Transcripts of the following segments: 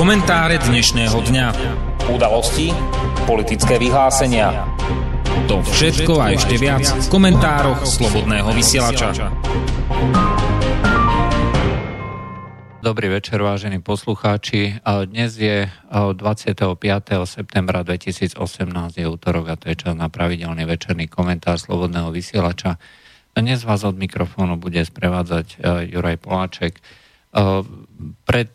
Komentáre dnešného dňa. Udalosti, politické vyhlásenia. To všetko a ešte viac v komentároch Slobodného vysielača. Dobrý večer, vážení poslucháči. Dnes je 25. septembra 2018, je útorok a to je čas na pravidelný večerný komentár Slobodného vysielača. Dnes vás od mikrofónu bude sprevádzať Juraj Poláček. Pred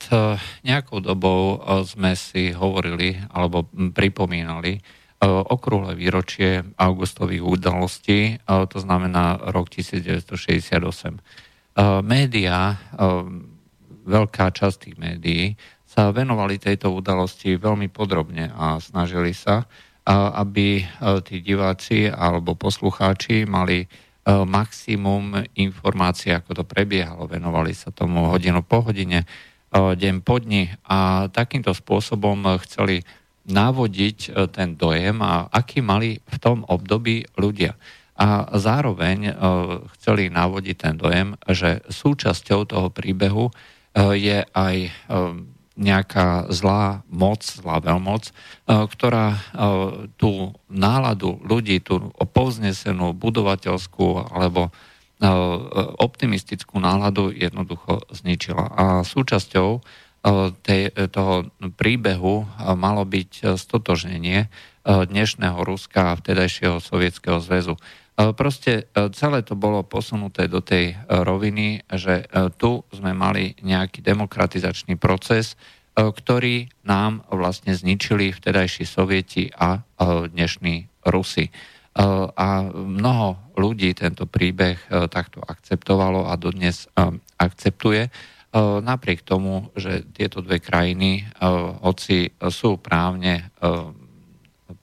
nejakou dobou sme si hovorili alebo pripomínali okrúhle výročie augustových udalostí, to znamená rok 1968. Média, veľká časť tých médií, sa venovali tejto udalosti veľmi podrobne a snažili sa, aby tí diváci alebo poslucháči mali maximum informácií, ako to prebiehalo. Venovali sa tomu hodinu po hodine, e, deň po dni a takýmto spôsobom chceli navodiť e, ten dojem, a aký mali v tom období ľudia. A zároveň chceli navodiť ten dojem, že súčasťou toho príbehu je aj nejaká zlá moc, zlá veľmoc, e, ktorá e, tú náladu ľudí, tú povznesenú budovateľskú alebo e, optimistickú náladu jednoducho zničila. A súčasťou tej, toho príbehu malo byť stotožnenie dnešného Ruska a vtedajšieho Sovietskeho zväzu. Proste celé to bolo posunuté do tej roviny, že tu sme mali nejaký demokratizačný proces, E, ktorí nám vlastne zničili vtedajší Sovieti a e, dnešní Rusi. E, a mnoho ľudí tento príbeh takto akceptovalo a dodnes akceptuje. Napriek tomu, že tieto dve krajiny, hoci sú právne,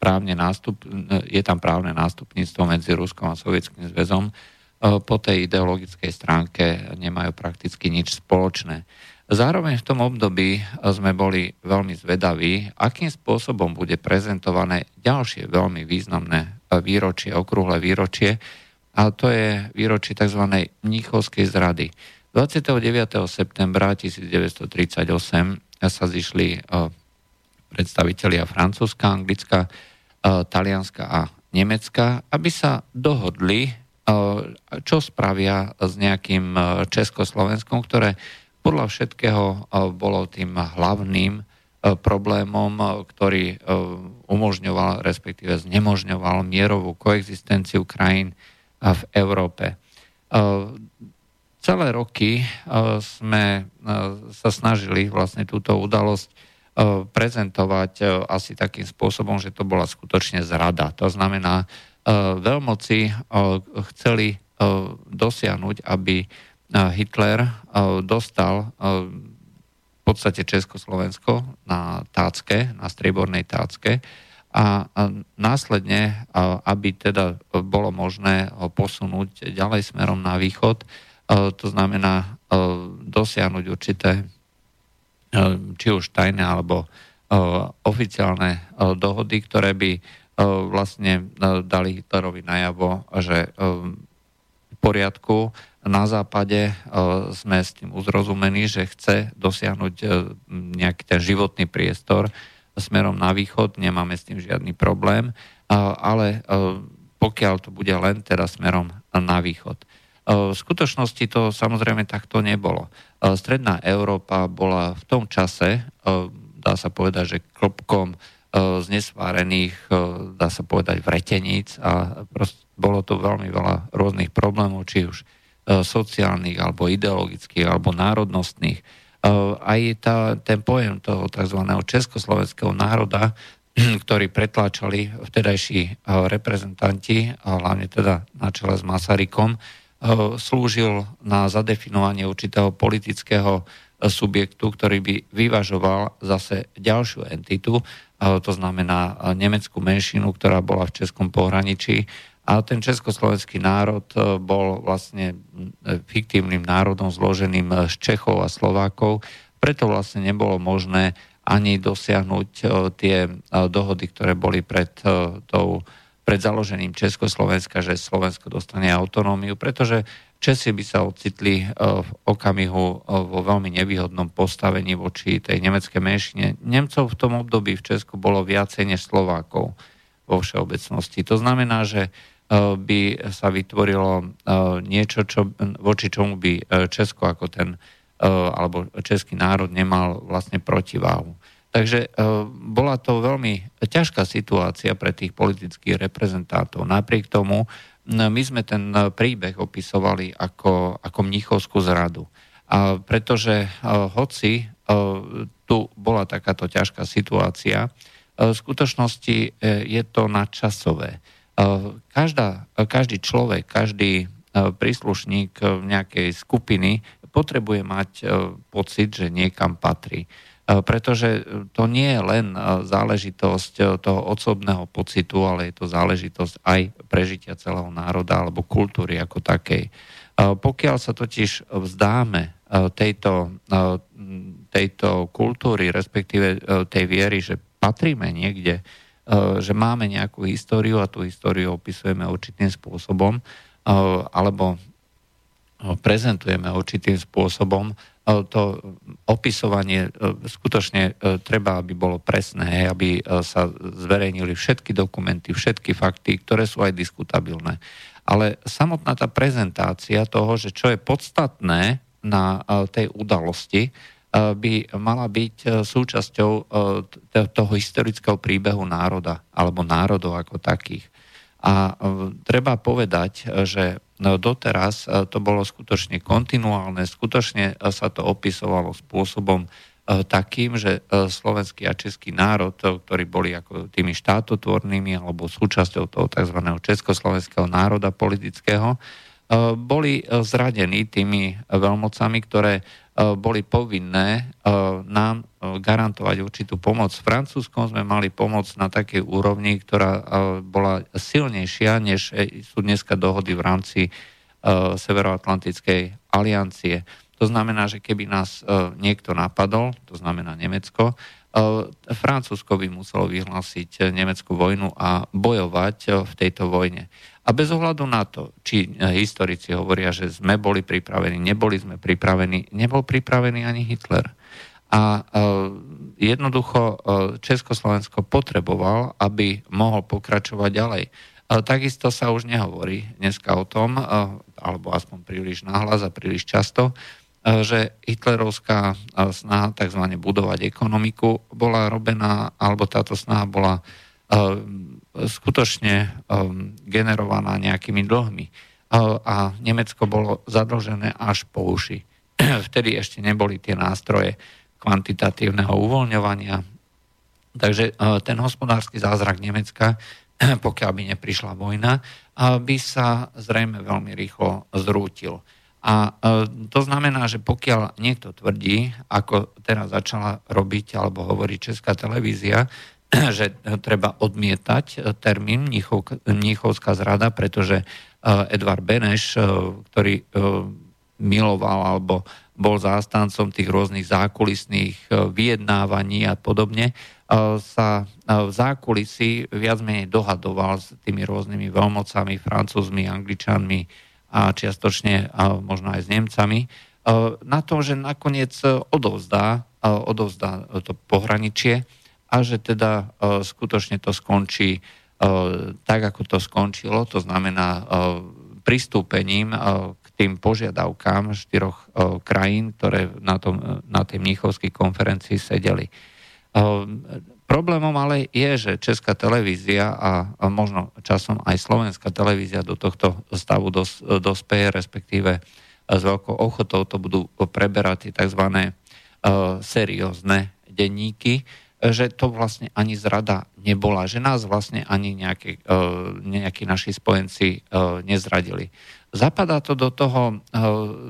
právne nástup, je tam právne nástupníctvo medzi Ruskom a Sovietským zväzom, po tej ideologickej stránke nemajú prakticky nič spoločné. Zároveň v tom období sme boli veľmi zvedaví, akým spôsobom bude prezentované ďalšie veľmi významné výročie, okrúhle výročie, a to je výročie tzv. Mníchovskej zrady. 29. septembra 1938 sa zišli e, predstavitelia Francúzska, Anglická, e, Talianska a Nemecka, aby sa dohodli, e, čo spravia s nejakým Československom, ktoré podľa všetkého e, bolo tým hlavným e, problémom, e, ktorý umožňoval, respektíve znemožňoval mierovú koexistenciu krajín v Európe. Celé roky sme sa snažili vlastne túto udalosť prezentovať asi takým spôsobom, že to bola skutočne zrada. To znamená, veľmoci chceli dosiahnuť, aby Hitler dostal v podstate Československo na tácke, na striebornej tácke a následne, aby teda bolo možné ho posunúť ďalej smerom na východ, to znamená dosiahnuť určité či už tajné alebo oficiálne dohody, ktoré by vlastne dali Hitlerovi najavo, že v poriadku. Na západe e, sme s tým uzrozumení, že chce dosiahnuť e, nejaký ten životný priestor smerom na východ, nemáme s tým žiadny problém, ale e, pokiaľ to bude len teda smerom na východ. V skutočnosti to samozrejme takto nebolo. Stredná Európa bola v tom čase, dá sa povedať, že klopkom znesvárených, dá sa povedať, vreteníc a bolo to veľmi veľa rôznych problémov, či už E, sociálnych, alebo ideologických, alebo národnostných. E, aj tá, ten pojem toho tzv. československého národa, ktorý pretláčali vtedajší e, reprezentanti, hlavne teda na čele s Masarykom, slúžil na zadefinovanie určitého politického subjektu, ktorý by vyvažoval zase ďalšiu entitu, to znamená nemeckú menšinu, ktorá bola v českom pohraničí. A ten československý národ e, bol vlastne e, fiktívnym národom zloženým e, z Čechov a Slovákov, preto vlastne nebolo možné ani dosiahnuť tie dohody, ktoré boli pred, tou, pred založením Československa, že Slovensko dostane autonómiu, pretože Česi by sa ocitli v okamihu vo veľmi nevýhodnom postavení voči tej nemeckej menšine. Nemcov v tom období v Česku bolo viacej než Slovákov vo všeobecnosti. To znamená, že by sa vytvorilo niečo, čo, voči čomu by Česko ako ten alebo český národ nemal vlastne protiváhu. Takže bola to veľmi ťažká situácia pre tých politických reprezentátov. Napriek tomu my sme ten e, príbeh opisovali ako, ako mnichovskú zradu. A pretože uh, hoci uh, tu bola takáto ťažká situácia, v skutočnosti je to nadčasové. Každá, každý človek, každý príslušník nejakej skupiny potrebuje mať pocit, že niekam patrí. Uh, E, pretože to nie je len e, záležitosť toho osobného pocitu, ale je to záležitosť aj prežitia celého národa alebo kultúry ako takej. Pokiaľ sa totiž vzdáme tejto, tejto kultúry, respektíve tej viery, že patríme niekde, že máme nejakú históriu a tú históriu opisujeme určitým spôsobom, alebo prezentujeme určitým spôsobom, to opisovanie e, skutočne e, treba, aby bolo presné, aby sa zverejnili všetky dokumenty, všetky fakty, ktoré sú aj diskutabilné. Ale samotná tá prezentácia toho, že čo je podstatné na tej udalosti, by mala byť súčasťou toho historického príbehu národa alebo národov ako takých. A treba povedať, že No doteraz e, to bolo skutočne kontinuálne, skutočne e, sa to opisovalo spôsobom e, takým, že slovenský a český národ, ktorí boli ako tými štátotvornými alebo súčasťou toho tzv. československého národa politického, boli zradení tými veľmocami, ktoré boli povinné nám garantovať určitú pomoc. V Francúzskom sme mali pomoc na takej úrovni, ktorá bola silnejšia, než sú dneska dohody v rámci Severoatlantickej aliancie. To znamená, že keby nás niekto napadol, to znamená Nemecko, Francúzsko by muselo vyhlásiť Nemeckú vojnu a bojovať v tejto vojne. A bez ohľadu na to, či eh, historici hovoria, že sme boli pripravení, neboli sme pripravení, nebol pripravený ani Hitler. A jednoducho Československo potreboval, aby mohol pokračovať ďalej. Takisto sa už nehovorí dneska o tom, alebo aspoň príliš nahlas a príliš často, že hitlerovská uh, snaha tzv. budovať ekonomiku bola robená, alebo táto snaha bola uh, skutočne generovaná nejakými dlhmi. A Nemecko bolo zadlžené až po uši. Vtedy ešte neboli tie nástroje kvantitatívneho uvoľňovania. Takže ten hospodársky zázrak Nemecka, pokiaľ by neprišla vojna, by sa zrejme veľmi rýchlo zrútil. A uh, to znamená, že pokiaľ niekto tvrdí, ako teraz začala robiť alebo hovorí Česká televízia, že treba odmietať termín Mníchovská zrada, pretože Edvard Beneš, ktorý miloval alebo bol zástancom tých rôznych zákulisných vyjednávaní a podobne, sa v zákulisí viac menej dohadoval s tými rôznymi veľmocami, francúzmi, angličanmi a čiastočne možno aj s Nemcami, na to, že nakoniec odovzdá, odovzdá to pohraničie a že teda uh, skutočne to skončí tak, ako to skončilo, to znamená pristúpením k tým požiadavkám štyroch krajín, ktoré na, tom, na tej Mníchovskej konferencii sedeli. Problémom ale je, že Česká televízia a, možno časom aj Slovenská televízia do tohto stavu dos, dospeje, respektíve s veľkou ochotou to budú preberať tzv. Uh, seriózne denníky, že to vlastne ani zrada nebola, že nás vlastne ani nejaké, e, nejakí naši spojenci e, nezradili. Zapadá to do toho e,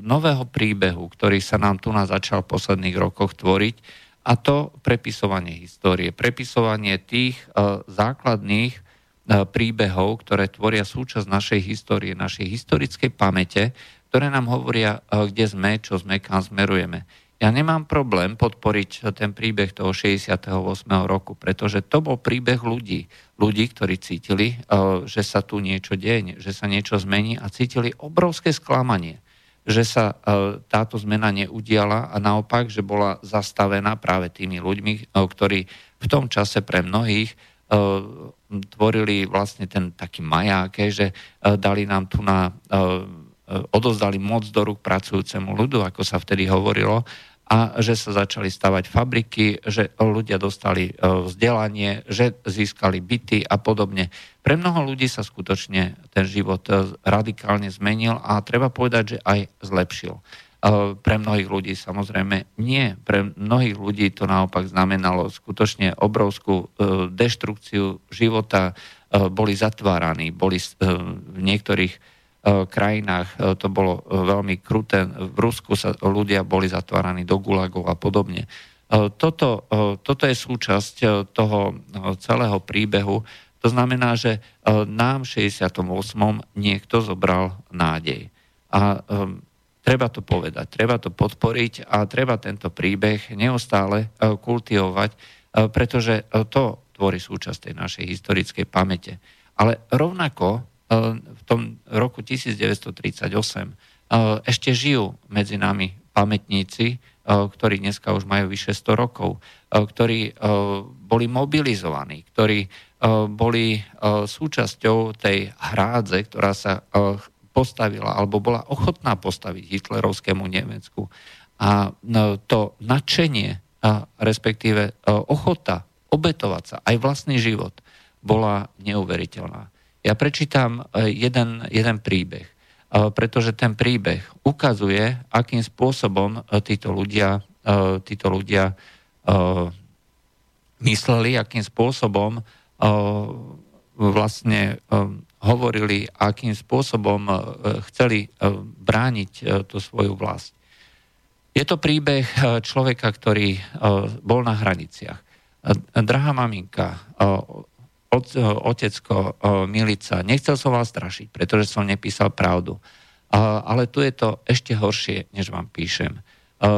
nového príbehu, ktorý sa nám tu na začal v posledných rokoch tvoriť, a to prepisovanie histórie, prepisovanie tých základných príbehov, ktoré tvoria súčasť našej histórie, našej historickej pamäte, ktoré nám hovoria, kde sme, čo sme, kam smerujeme. Ja nemám problém podporiť ten príbeh toho 68. roku, pretože to bol príbeh ľudí. Ľudí, ktorí cítili, že sa tu niečo deje, že sa niečo zmení a cítili obrovské sklamanie. Že sa táto zmena neudiala a naopak, že bola zastavená práve tými ľuďmi, ktorí v tom čase pre mnohých tvorili vlastne ten taký maják, že dali nám tu na odozdali moc do rúk pracujúcemu ľudu, ako sa vtedy hovorilo, a že sa začali stavať fabriky, že ľudia dostali e, vzdelanie, že získali byty a podobne. Pre mnoho ľudí sa skutočne ten život e, radikálne zmenil a treba povedať, že aj zlepšil. E, pre mnohých ľudí samozrejme nie. Pre mnohých ľudí to naopak znamenalo skutočne obrovskú deštrukciu života. Boli zatváraní, boli v niektorých krajinách e, to bolo e, veľmi kruté. V Rusku sa ľudia boli zatváraní do gulagov a podobne. Toto, toto je súčasť toho celého príbehu. To znamená, že nám v 68. niekto zobral nádej. A treba to povedať, treba to podporiť a treba tento príbeh neustále kultivovať, pretože to tvorí súčasť tej našej historickej pamäte. Ale rovnako v tom roku 1938 ešte žijú medzi nami pamätníci, ktorí dneska už majú vyše 100 rokov, ktorí boli mobilizovaní, ktorí boli súčasťou tej hrádze, ktorá sa postavila alebo bola ochotná postaviť hitlerovskému Nemecku. A no, to nadšenie, respektíve ochota obetovať sa, aj vlastný život, bola neuveriteľná. Ja prečítam e, jeden, jeden príbeh, e, pretože ten príbeh ukazuje, akým spôsobom e, títo ľudia, títo ľudia mysleli, akým spôsobom vlastne hovorili, akým spôsobom chceli brániť tú svoju vlast. Je to príbeh človeka, ktorý bol na hraniciach. Drahá maminka, otecko, milica, nechcel som vás strašiť, pretože som nepísal pravdu. Ale tu je to ešte horšie, než vám píšem.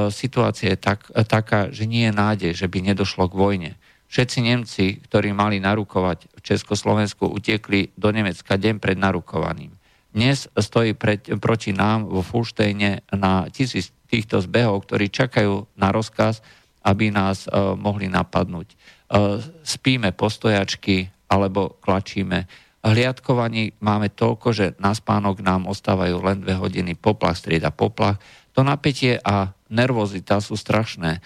Situácia je tak, taká, že nie je nádej, že by nedošlo k vojne. Všetci Nemci, ktorí mali narukovať v Československu, utiekli do Nemecka deň pred narukovaním. Dnes stojí pred, proti nám vo Fulštejne na tisíc týchto zbehov, ktorí čakajú na rozkaz, aby nás mohli napadnúť. Spíme postojačky, alebo klačíme. Hliadkovaní máme toľko, že na spánok nám ostávajú len dve hodiny poplach, strieda poplach. To napätie a nervozita sú strašné.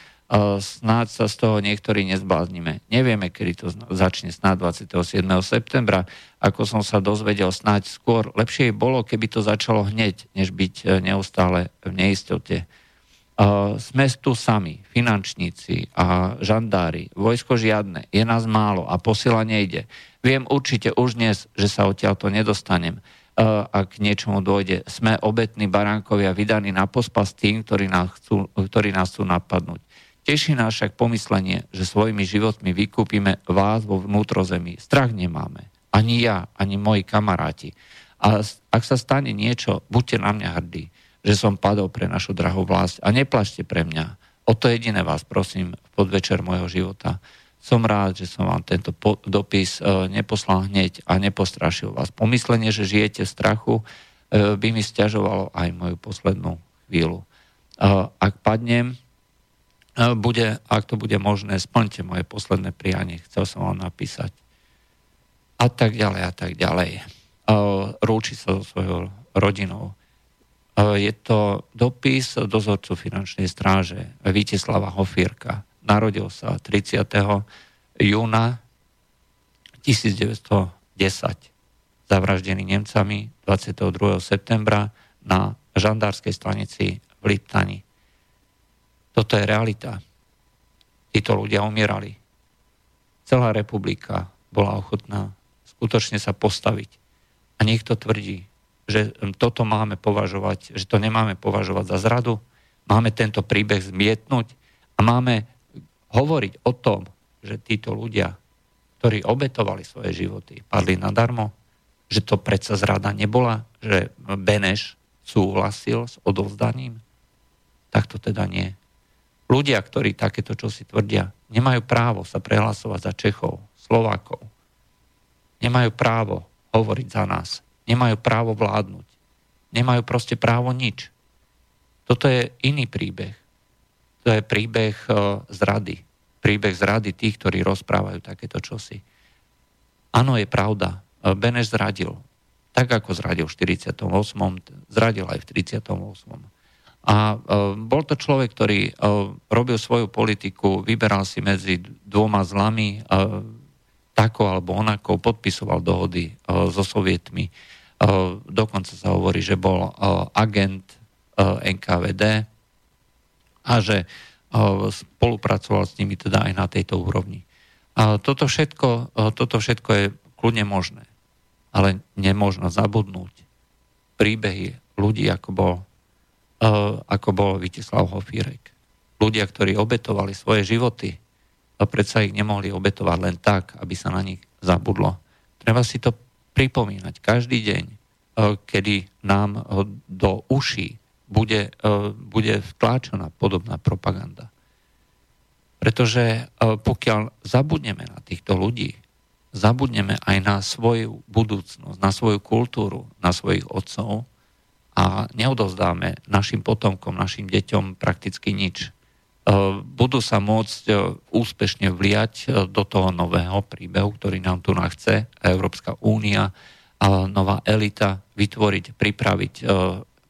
Snáď sa z toho niektorí nezbláznime. Nevieme, kedy to začne, snáď 27. septembra. Ako som sa dozvedel, snáď skôr lepšie bolo, keby to začalo hneď, než byť e, neustále v neistote. Sme tu sami, finančníci a žandári. Vojsko žiadne, je nás málo a posila nejde. Viem určite už dnes, že sa odtiaľ to nedostanem ak niečomu dôjde. Sme obetní baránkovia vydaní na pospas tým, ktorí nás chcú, ktorí nás chcú napadnúť. Teší nás však pomyslenie, že svojimi životmi vykúpime vás vo vnútrozemí. Strach nemáme. Ani ja, ani moji kamaráti. A ak sa stane niečo, buďte na mňa hrdí že som padol pre našu drahú vlast a neplašte pre mňa. O to jediné vás prosím v podvečer môjho života. Som rád, že som vám tento dopis e, neposlal hneď a nepostrašil vás. Pomyslenie, že žijete v strachu, e, by mi stiažovalo aj moju poslednú chvíľu. E, ak padnem, bude, ak to bude možné, splňte moje posledné prianie. Chcel som vám napísať. A tak ďalej, a tak ďalej. Rúči sa so svojou rodinou. Je to dopis dozorcu finančnej stráže Víteslava Hofírka. Narodil sa 30. júna 1910 zavraždený Nemcami 22. septembra na žandárskej stanici v Liptani. Toto je realita. Títo ľudia umierali. Celá republika bola ochotná skutočne sa postaviť. A niekto tvrdí, že toto máme považovať, že to nemáme považovať za zradu, máme tento príbeh zmietnúť a máme hovoriť o tom, že títo ľudia, ktorí obetovali svoje životy, padli nadarmo, že to predsa zrada nebola, že Beneš súhlasil s odovzdaním, tak to teda nie. Ľudia, ktorí takéto čosi tvrdia, nemajú právo sa prehlasovať za Čechov, Slovákov. Nemajú právo hovoriť za nás nemajú právo vládnuť. Nemajú proste právo nič. Toto je iný príbeh. To je príbeh zrady. Príbeh zrady tých, ktorí rozprávajú takéto čosi. Áno, je pravda. Beneš zradil. Tak ako zradil v 48. Zradil aj v 38. A bol to človek, ktorý robil svoju politiku, vyberal si medzi dvoma zlami, tako alebo onako, podpisoval dohody so sovietmi. Dokonca sa hovorí, že bol agent NKVD a že spolupracoval s nimi teda aj na tejto úrovni. Toto všetko, toto všetko je kľudne možné, ale nemôžno zabudnúť príbehy ľudí, ako bol, ako bol Vitislav Hofírek. Ľudia, ktorí obetovali svoje životy, predsa ich nemohli obetovať len tak, aby sa na nich zabudlo. Treba si to pripomínať každý deň, kedy nám do uší bude, e, bude vtláčaná podobná propaganda. Pretože pokiaľ zabudneme na týchto ľudí, zabudneme aj na svoju budúcnosť, na svoju kultúru, na svojich otcov a neodozdáme našim potomkom, našim deťom prakticky nič. E, budú sa môcť úspešne vliať do toho nového príbehu, ktorý nám tu chce Európska únia, nová elita vytvoriť, pripraviť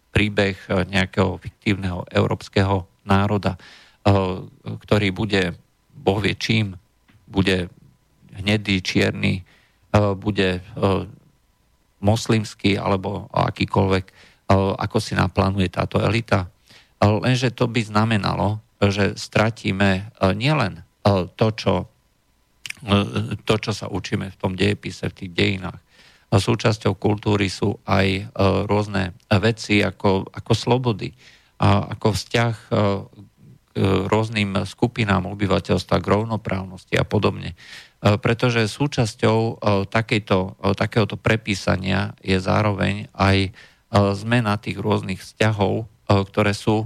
príbeh eh, nejakého fiktívneho európskeho národa, eh, ktorý bude, boh vie čím, bude hnedý, čierny, eh, bude moslimský alebo akýkoľvek, ako si naplánuje táto elita. Lenže to by znamenalo, že stratíme nielen to, čo, to, čo sa učíme v tom dejepise, v tých dejinách, súčasťou kultúry sú aj e, rôzne veci ako, ako slobody, ako vzťah e, k rôznym skupinám obyvateľstva, k rovnoprávnosti a podobne. E, pretože súčasťou takejto, takéhoto prepísania je zároveň aj zmena tých rôznych vzťahov, ktoré, sú,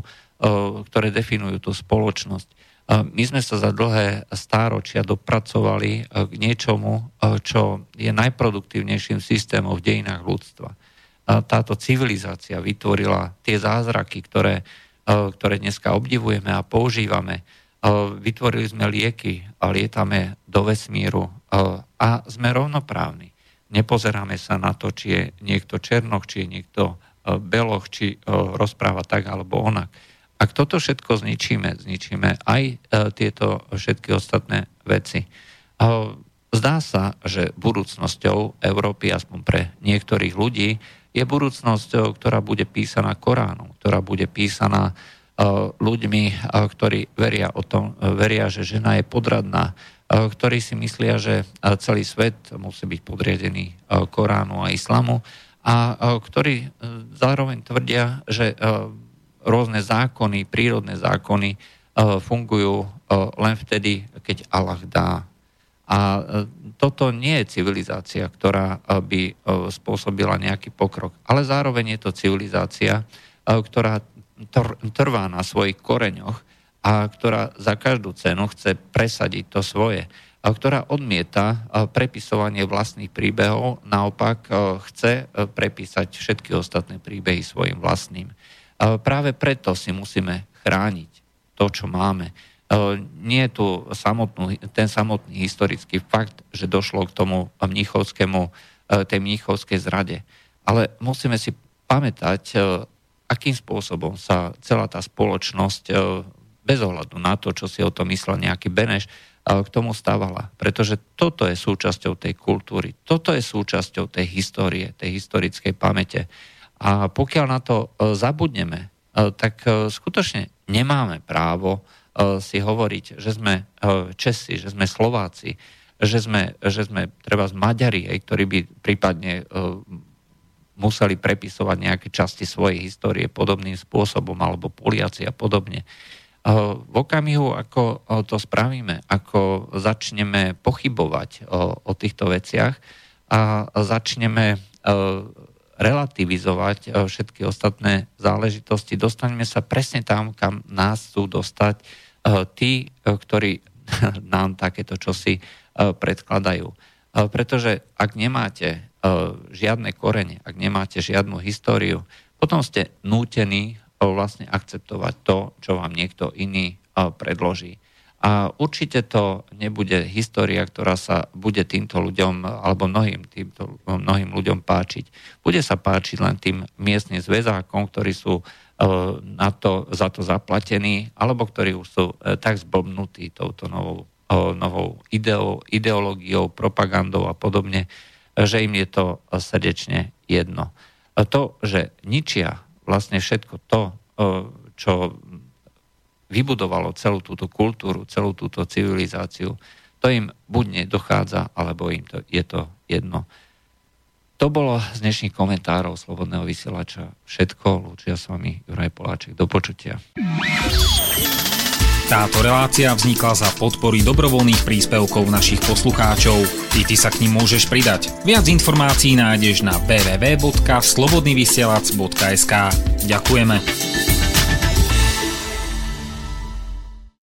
ktoré definujú tú spoločnosť. My sme sa za dlhé stáročia dopracovali e, k niečomu, čo je najproduktívnejším systémom v dejinách ľudstva. Táto civilizácia vytvorila tie zázraky, ktoré, ktoré dneska obdivujeme a používame. Vytvorili sme lieky a lietame do vesmíru a sme rovnoprávni. Nepozeráme sa na to, či je niekto černoch, či je niekto beloch, či rozpráva tak alebo onak ak toto všetko zničíme, zničíme aj e, tieto všetky ostatné veci. Zdá sa, že budúcnosťou Európy, aspoň pre niektorých ľudí, je budúcnosť, ktorá bude písaná Koránom, ktorá bude písaná e, ľuďmi, e, ktorí veria, o tom, veria, že žena je podradná, ktorí si myslia, že celý svet musí byť podriadený Koránu a Islamu a ktorí zároveň tvrdia, že rôzne zákony, prírodné zákony e, fungujú e, len vtedy, keď Allah dá. A e, toto nie je civilizácia, ktorá by spôsobila nejaký pokrok, ale zároveň je to civilizácia, ktorá trvá na svojich koreňoch a ktorá za každú cenu chce presadiť to svoje, a ktorá odmieta prepisovanie vlastných príbehov, naopak chce prepísať všetky ostatné príbehy svojim vlastným. Práve preto si musíme chrániť to, čo máme. Nie je tu samotnú, ten samotný historický fakt, že došlo k tomu mnichovskému, tej mnichovskej zrade. Ale musíme si pamätať, akým spôsobom sa celá tá spoločnosť, bez ohľadu na to, čo si o tom myslel nejaký Beneš, k tomu stávala. Pretože toto je súčasťou tej kultúry, toto je súčasťou tej histórie, tej historickej pamäte. A pokiaľ na to e, zabudneme, e, tak e, skutočne nemáme právo si hovoriť, že sme Česi, že sme Slováci, že sme, že sme treba z Maďari, ktorí by prípadne museli prepisovať nejaké časti svojej histórie podobným spôsobom, alebo Poliaci a podobne. V okamihu, ako to spravíme, ako začneme pochybovať o, o týchto veciach a začneme relativizovať e, všetky ostatné záležitosti. Dostaneme sa presne tam, kam nás chcú dostať e, tí, e, ktorí nám takéto čosi predkladajú. Pretože ak nemáte žiadne korene, ak nemáte žiadnu históriu, potom ste nútení vlastne akceptovať to, čo vám niekto iný predloží. A určite to nebude história, ktorá sa bude týmto ľuďom, alebo mnohým, týmto, mnohým ľuďom páčiť. Bude sa páčiť len tým miestnym zväzákom, ktorí sú e, na to, za to zaplatení, alebo ktorí už sú e, tak zblbnutí touto novou, e, novou ideou, ideológiou, propagandou a podobne, že im je to srdečne jedno. To, že ničia vlastne všetko to, čo vybudovalo celú túto kultúru, celú túto civilizáciu, to im buď nedochádza, alebo im to, je to jedno. To bolo z dnešných komentárov Slobodného vysielača všetko. Lúčia s vami Juraj Poláček. Do počutia. Táto relácia vznikla za podpory dobrovoľných príspevkov našich poslucháčov. I ty sa k ním môžeš pridať. Viac informácií nájdeš na www.slobodnyvysielac.sk Ďakujeme.